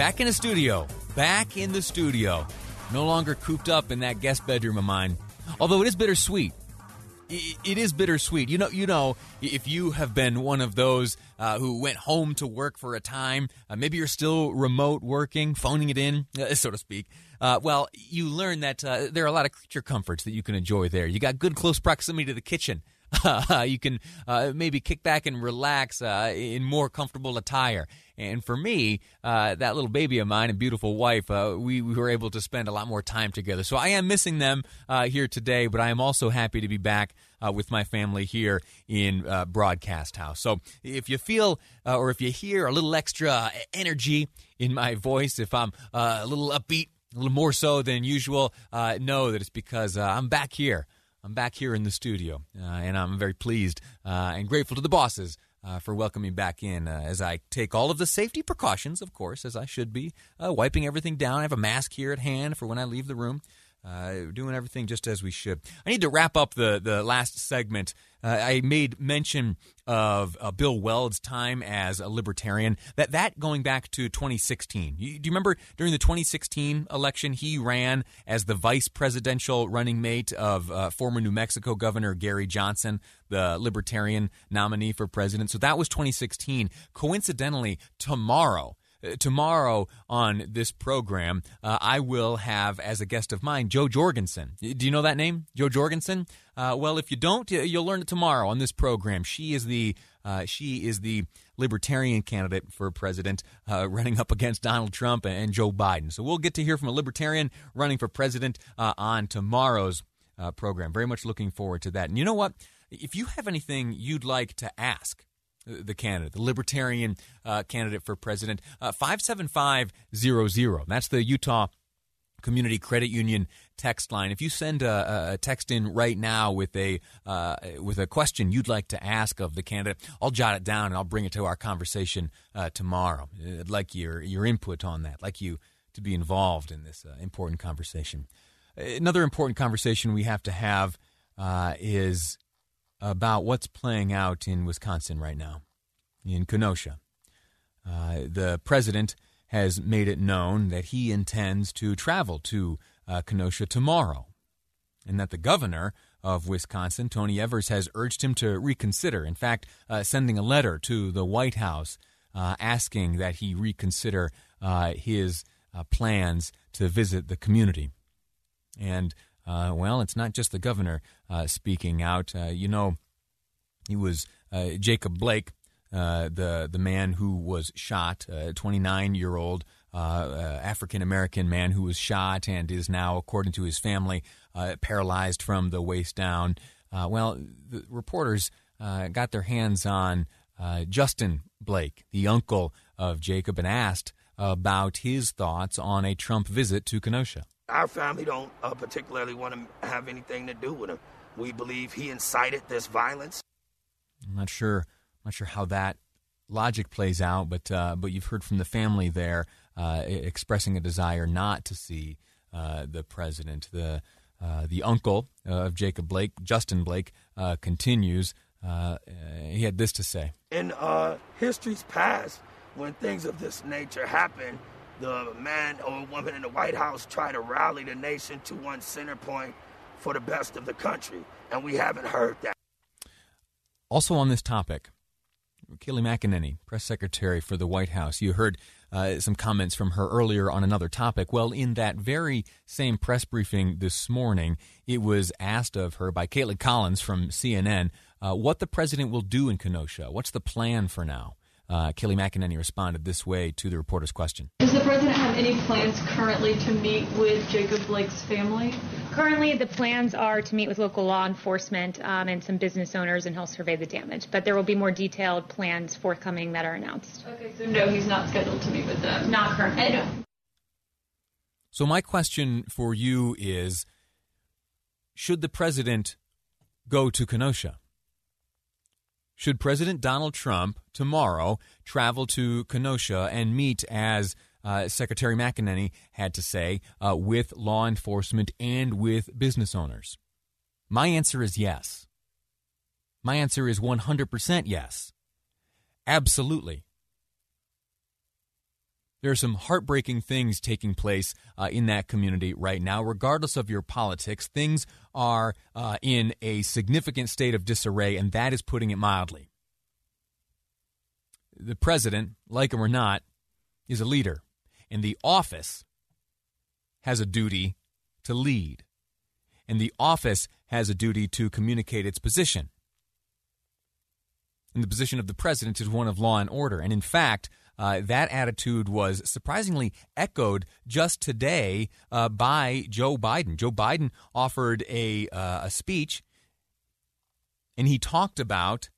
Back in the studio. Back in the studio. No longer cooped up in that guest bedroom of mine. Although it is bittersweet. It is bittersweet. You know, you know, if you have been one of those uh, who went home to work for a time, uh, maybe you're still remote working, phoning it in, uh, so to speak. Uh, well, you learn that uh, there are a lot of creature comforts that you can enjoy there. You got good close proximity to the kitchen. you can uh, maybe kick back and relax uh, in more comfortable attire. And for me, uh, that little baby of mine and beautiful wife, uh, we, we, were able to spend a lot more time together. So I am missing them uh, here today, but I am also happy to be back uh, with my family here in Broadcast House. So if you feel or if you hear a little extra energy in my voice, if I'm a little upbeat, a little more so than usual, know that it's because I'm back here. I'm back here in the studio, uh, and I'm very pleased uh, and grateful to the bosses uh, for welcoming back in uh, as I take all of the safety precautions, of course, as I should be, uh, wiping everything down. I have a mask here at hand for when I leave the room. Uh, doing everything just as we should. I need to wrap up the the last segment. Uh, I made mention of uh, Bill Weld's time as a libertarian. That that going back to 2016. You, do you remember during the 2016 election he ran as the vice presidential running mate of uh, former New Mexico Governor Gary Johnson, the libertarian nominee for president. So that was 2016. Coincidentally, tomorrow tomorrow on this program, uh, I will have as a guest of mine Jo Jorgensen. Do you know that name, Jo Jorgensen? Uh, well, if you don't, you'll learn it tomorrow on this program. She is the uh, she is the libertarian candidate for president, uh, running up against Donald Trump and Joe Biden. So we'll get to hear from a libertarian running for president uh, on tomorrow's program. Very much looking forward to that. And you know what? If you have anything you'd like to ask the candidate, the Libertarian uh, candidate for president. Uh, 57500. That's the Utah Community Credit Union text line. If you send a, a text in right now with a uh, with a question you'd like to ask of the candidate, I'll jot it down and I'll bring it to our conversation uh, tomorrow. I'd like your your input on that. I'd like you to be involved in this uh, important conversation. Another important conversation we have to have uh, is about what's playing out in Wisconsin right now, in Kenosha. Uh, the president has made it known that he intends to travel to uh, Kenosha tomorrow, and that the governor of Wisconsin, Tony Evers, has urged him to reconsider. In fact, uh, sending a letter to the White House uh, asking that he reconsider uh, his uh, plans to visit the community. And uh, well, it's not just the governor uh, speaking out. Uh, you know, he was uh, Jacob Blake, uh, the the man who was shot, a 29 year old African American man who was shot and is now, according to his family, paralyzed from the waist down. well, the reporters got their hands on Justin Blake, the uncle of Jacob, and asked about his thoughts on a Trump visit to Kenosha our family don't uh, particularly want to have anything to do with him. We believe he incited this violence. I'm not sure. I'm not sure how that logic plays out, but uh, but you've heard from the family there uh, expressing a desire not to see uh, the president. The uh, the uncle of Jacob Blake, Justin Blake, uh, continues. he had this to say: In history's past, when things of this nature happen, the man or woman in the White House try to rally the nation to one center point for the best of the country, and we haven't heard that. Also on this topic, Kayleigh McEnany, press secretary for the White House. You heard uh, some comments from her earlier on another topic. Well, in that very same press briefing this morning, it was asked of her by Kaitlan Collins from CNN uh, what the president will do in Kenosha. What's the plan for now? Uh, Kayleigh McEnany responded this way to the reporter's question. Does the president have any plans currently to meet with Jacob Blake's family? Currently, the plans are to meet with local law enforcement um, and some business owners, and he'll survey the damage. But there will be more detailed plans forthcoming that are announced. Okay, so no, he's not scheduled to meet with them. Not currently. No. So, my question for you is Should the president go to Kenosha? Should President Donald Trump tomorrow travel to Kenosha and meet, as uh, Secretary McEnany had to say, uh, with law enforcement and with business owners? My answer is yes. My answer is 100% yes. Absolutely. There are some heartbreaking things taking place uh, in that community right now. Regardless of your politics, things are uh, in a significant state of disarray, and that is putting it mildly. The president, like him or not, is a leader, and the office has a duty to lead, and the office has a duty to communicate its position. And the position of the president is one of law and order. And in fact, uh, that attitude was surprisingly echoed just today uh, by Joe Biden. Joe Biden offered a, uh, a speech, and he talked about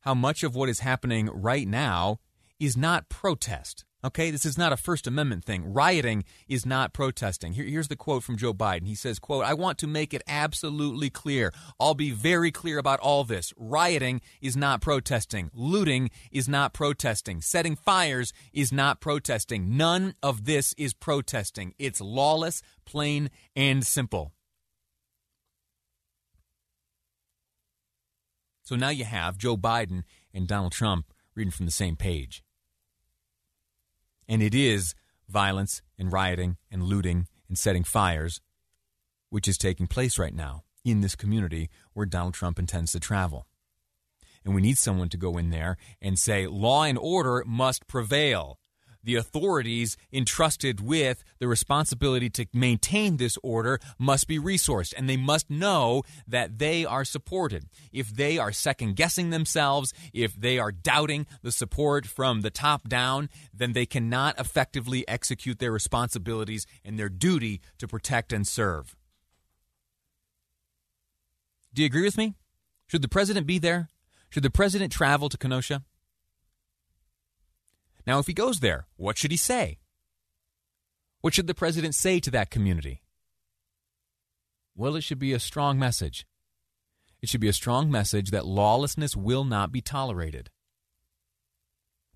how much of what is happening right now is not protest. Okay, this is not a First Amendment thing. Rioting is not protesting. Here, here's the quote from Joe Biden. He says, quote, I want to make it absolutely clear. I'll be very clear about all this. Rioting is not protesting. Looting is not protesting. Setting fires is not protesting. None of this is protesting. It's lawless, plain and simple. So now you have Joe Biden and Donald Trump reading from the same page. And it is violence and rioting and looting and setting fires, which is taking place right now in this community where Donald Trump intends to travel. And we need someone to go in there and say, law and order must prevail the authorities entrusted with the responsibility to maintain this order must be resourced and they must know that they are supported. If they are second guessing themselves, if they are doubting the support from the top down, then they cannot effectively execute their responsibilities and their duty to protect and serve. Do you agree with me? Should the president be there? Should the president travel to Kenosha? Now, if he goes there, what should he say? What should the president say to that community? Well, it should be a strong message. It should be a strong message that lawlessness will not be tolerated,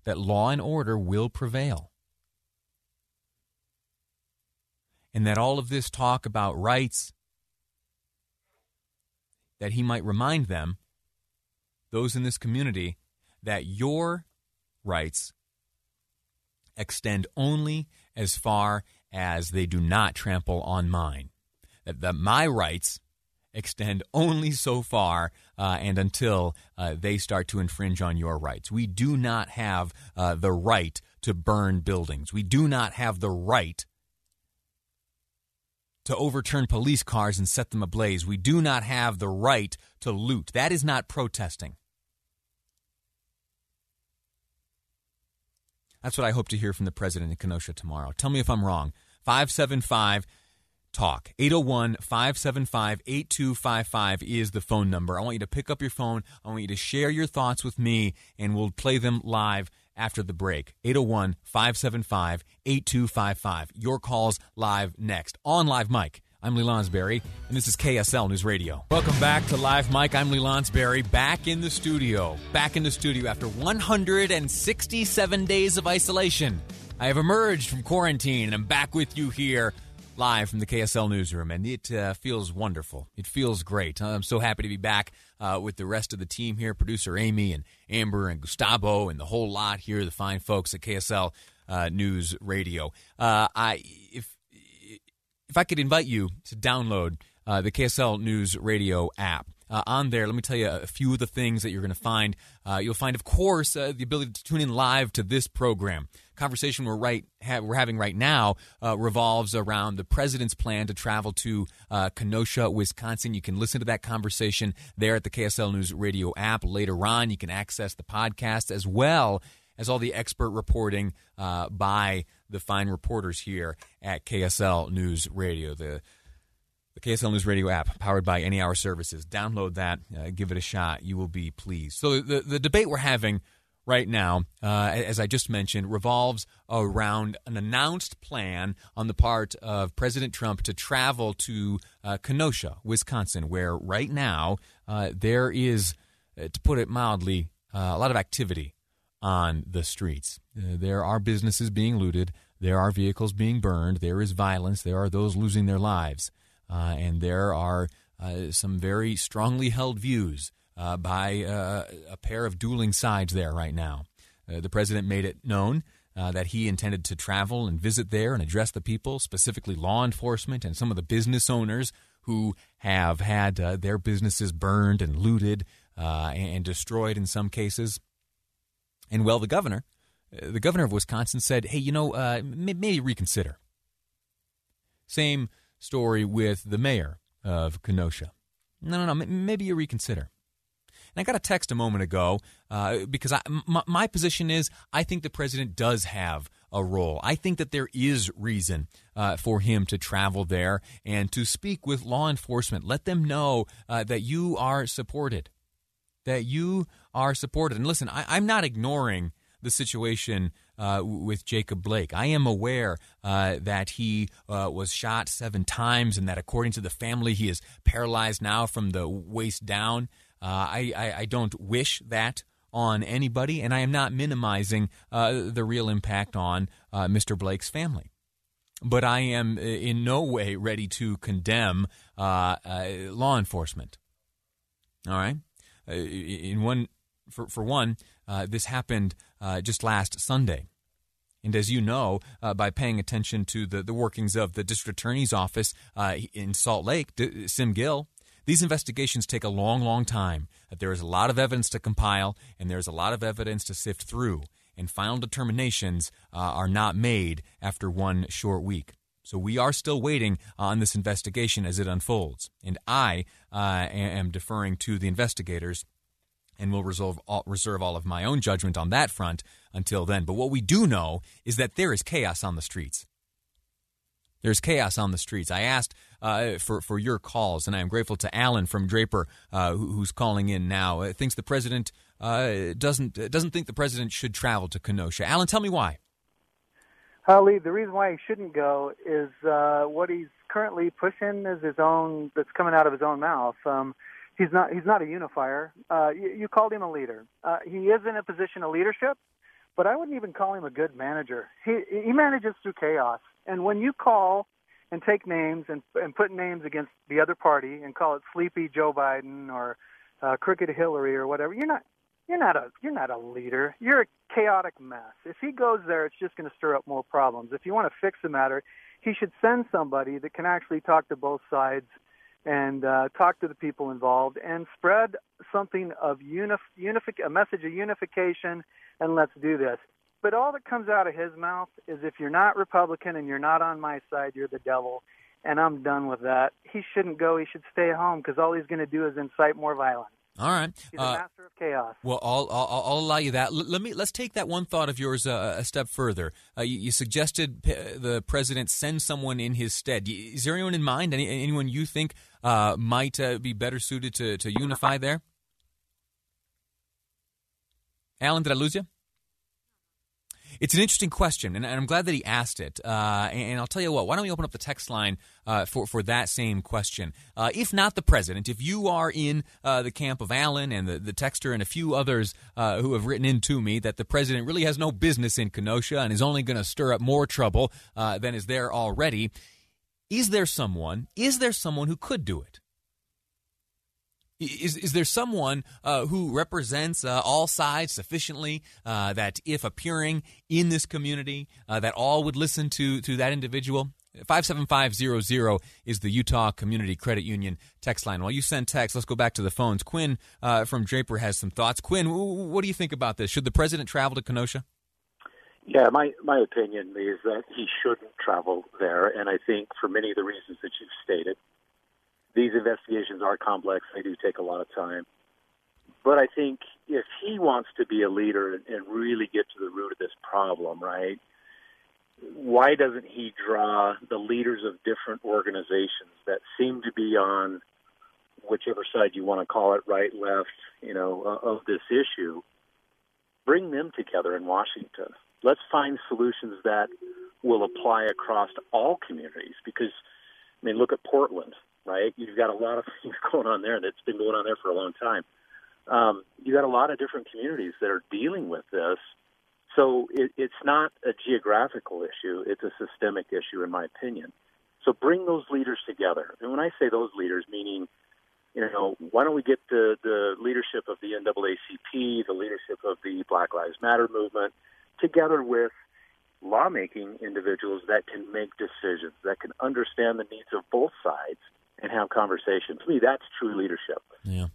that law and order will prevail, and that all of this talk about rights, that he might remind them, those in this community, that your rights extend only as far as they do not trample on mine. That, that my rights extend only so far uh, and until uh, they start to infringe on your rights. We do not have uh, the right to burn buildings. We do not have the right to overturn police cars and set them ablaze. We do not have the right to loot. That is not protesting. That's what I hope to hear from the president in Kenosha tomorrow. Tell me if I'm wrong. 575 talk. 801 575 8255 is the phone number. I want you to pick up your phone. I want you to share your thoughts with me and we'll play them live after the break. 801 575 8255 your calls live next. On live mike I'm Lee Lonsberry, and this is KSL News Radio. Welcome back to Live Mike. I'm Lee Lonsberry, back in the studio. Back in the studio after 167 days of isolation. I have emerged from quarantine, and I'm back with you here live from the KSL newsroom, and it uh, feels wonderful. It feels great. I'm so happy to be back uh, with the rest of the team here producer Amy and Amber and Gustavo and the whole lot here, the fine folks at KSL uh, News Radio. Uh, I if if I could invite you to download uh, the KSL News Radio app. Uh, on there, let me tell you a few of the things that you're going to find. Uh, you'll find, of course, uh, the ability to tune in live to this program. Conversation we're right ha- we're having right now uh, revolves around the president's plan to travel to uh, Kenosha, Wisconsin. You can listen to that conversation there at the KSL News Radio app. Later on, you can access the podcast as well as all the expert reporting uh, by the fine reporters here at KSL News Radio. The the KSL News Radio app, powered by Any Hour Services. Download that, uh, give it a shot. You will be pleased. So, the, the debate we're having right now, uh, as I just mentioned, revolves around an announced plan on the part of President Trump to travel to uh, Kenosha, Wisconsin, where right now uh, there is, uh, to put it mildly, uh, a lot of activity on the streets. Uh, there are businesses being looted, there are vehicles being burned, there is violence, there are those losing their lives, and there are some very strongly held views uh, by uh, a pair of dueling sides there right now. Uh, the president made it known uh, that he intended to travel and visit there and address the people, specifically law enforcement and some of the business owners who have had uh, their businesses burned and looted uh, and destroyed in some cases. And well, the governor, the governor of Wisconsin said, hey, you know, maybe reconsider. Same story with the mayor of Kenosha. No, no, no, maybe you reconsider. And I got a text a moment ago uh, because I, my, my position is I think the president does have a role. I think that there is reason uh, for him to travel there and to speak with law enforcement. Let them know uh, that you are supported. That you are supported. And listen, I, am not ignoring the situation uh, with Jacob Blake. I am aware uh, that he uh, was shot seven times and that according to the family, he is paralyzed now from the waist down. Uh, I, I, I, don't wish that on anybody, and I am not minimizing uh, the real impact on uh, Mr. Blake's family. But I am in no way ready to condemn law enforcement. All right, in one, for for one, this happened just last Sunday. And as you know, uh, by paying attention to the, the workings of the district attorney's office uh, in Salt Lake, Sim Gill, these investigations take a long, long time. There is a lot of evidence to compile, and there's a lot of evidence to sift through, and final determinations uh, are not made after one short week. So we are still waiting on this investigation as it unfolds, and I uh, am deferring to the investigators and will reserve all, reserve all of my own judgment on that front until then. But what we do know is that there is chaos on the streets. There's chaos on the streets. I asked uh, for for your calls, and I am grateful to Alan from Draper uh, who's calling in now. Uh, thinks the president uh, doesn't doesn't think the president should travel to Kenosha. Alan, tell me why. Holly, the reason why he shouldn't go is uh, what he's currently pushing is his own that's coming out of his own mouth. Um, he's not he's not a unifier. Uh, you, you called him a leader. Uh, he is in a position of leadership, but I wouldn't even call him a good manager. He he manages through chaos. And when you call and take names and, and put names against the other party and call it Sleepy Joe Biden or uh, Crooked Hillary or whatever, you're not you're not a you're not a leader. You're a chaotic mess. If he goes there, it's just going to stir up more problems. If you want to fix the matter, he should send somebody that can actually talk to both sides and uh, talk to the people involved and spread something of unif- unific- a message of unification and let's do this. But all that comes out of his mouth is if you're not Republican and you're not on my side, you're the devil. And I'm done with that. He shouldn't go. He should stay home because all he's going to do is incite more violence. All right. He's a uh, master of chaos. Well, I'll, I'll, I'll, allow you that. L- let me let's take that one thought of yours uh, a step further. Uh, you, you, suggested p- the president send someone in his stead. Is there anyone in mind? Any, anyone you think uh, might uh, be better suited to, to unify there? Alan, did I lose you? It's an interesting question, and I'm glad that he asked it. Uh, and I'll tell you what, why don't we open up the text line uh, for, for that same question? Uh, if not the president, if you are in uh, the camp of Alan and the, the texter and a few others uh, who have written in to me that the president really has no business in Kenosha and is only going to stir up more trouble uh, than is there already, is there someone, is there someone who could do it? Is, is there someone uh, who represents uh, all sides sufficiently uh, that if appearing in this community, uh, that all would listen to, to that individual? 57500 is the Utah Community Credit Union text line. While you send text, let's go back to the phones. Quinn uh, from Draper has some thoughts. Quinn, what do you think about this? Should the president travel to Kenosha? Yeah, my, my opinion is that he shouldn't travel there, and I think for many of the reasons that you've stated these investigations are complex. They do take a lot of time. But I think if he wants to be a leader and really get to the root of this problem, right, why doesn't he draw the leaders of different organizations that seem to be on whichever side you want to call it, right, left, you know, of this issue, bring them together in Washington. Let's find solutions that will apply across all communities because, I mean, look at Portland, right? You've got a lot of things going on there that's been going on there for a long time. Um, you got a lot of different communities that are dealing with this. So it, it's not a geographical issue, it's a systemic issue, in my opinion. So bring those leaders together. And when I say those leaders, meaning you know, why don't we get the, the leadership of the NAACP, the leadership of the Black Lives Matter movement, together with lawmaking individuals that can make decisions, that can understand the needs of both sides and have conversations. To me, that's true leadership. Yeah.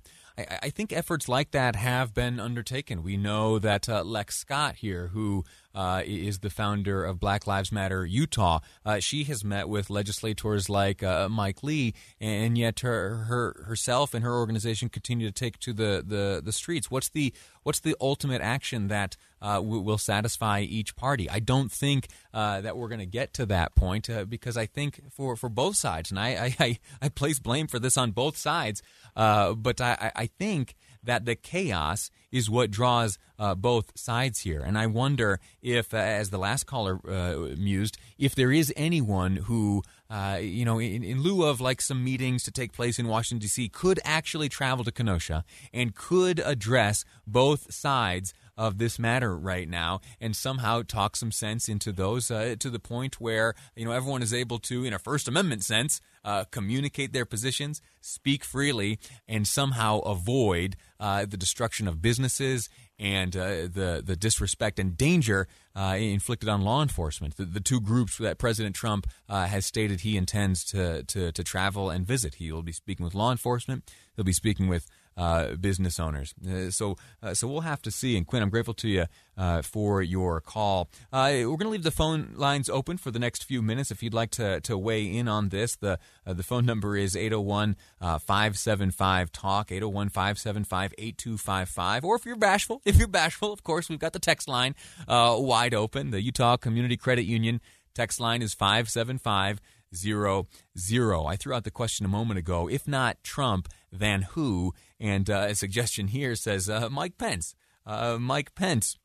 I, think efforts like that have been undertaken. We know that uh, Lex Scott here, who uh, is the founder of Black Lives Matter Utah. Uh, she has met with legislators like uh, Mike Lee, and yet her, her herself and her organization continue to take to the, the, the streets. What's the what's the ultimate action that uh, w- will satisfy each party? I don't think uh, that we're going to get to that point uh, because I think for, for both sides, and I, I, I, place blame for this on both sides, but I, I think that the chaos is what draws uh, both sides here. And I wonder if, uh, as the last caller uh, mused, if there is anyone who, uh, you know, in, in, lieu of like some meetings to take place in Washington, D.C., could actually travel to Kenosha and could address both sides of this matter right now and somehow talk some sense into those uh, to the point where you know everyone is able to in a first amendment sense uh, communicate their positions speak freely and somehow avoid uh, the destruction of businesses and uh, the the disrespect and danger uh, inflicted on law enforcement. The, the, two groups that President Trump uh, has stated he intends to, to, to travel and visit. He will be speaking with law enforcement. He'll be speaking with uh, business owners. Uh, so, uh, so we'll have to see. And Quinn, I'm grateful to you uh, for your call. Uh, we're going to leave the phone lines open for the next few minutes. If you'd like to, to weigh in on this, the uh, the phone number is 801 575 talk 801 575 8255. Or if you're bashful, if you're bashful, of course, we've got the text line wide open. The Utah Community Credit Union text line is 575 zero zero. I threw out the question a moment ago. If not Trump, then who? And uh, a suggestion here says uh, Mike Pence. Uh, Mike Pence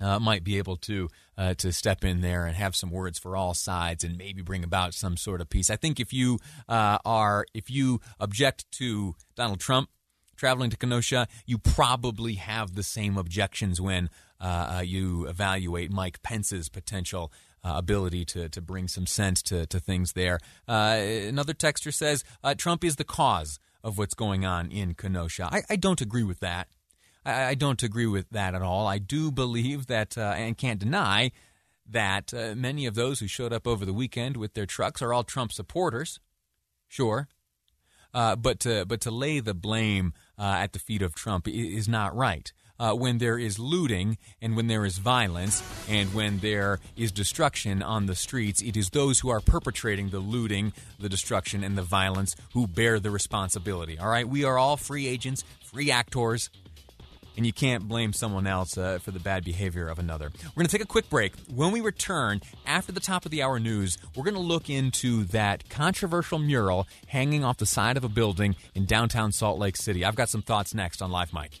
uh, might be able to uh, to step in there and have some words for all sides and maybe bring about some sort of peace. I think if you uh, are if you object to Donald Trump traveling to Kenosha, you probably have the same objections when you evaluate Mike Pence's potential ability to, to bring some sense to, to things there. Another texter says Trump is the cause of what's going on in Kenosha. I, I don't agree with that. I, I, don't agree with that at all. I do believe that, uh, and can't deny, that uh, many of those who showed up over the weekend with their trucks are all Trump supporters. Sure. Uh, but to but to lay the blame uh, at the feet of Trump is not right uh, when there is looting and when there is violence and when there is destruction on the streets. It is those who are perpetrating the looting, the destruction, and the violence who bear the responsibility. All right? We are all free agents, free actors and you can't blame someone else uh, for the bad behavior of another. We're going to take a quick break. When we return, after the top of the hour news, we're going to look into that controversial mural hanging off the side of a building in downtown Salt Lake City. I've got some thoughts next on Live Mike.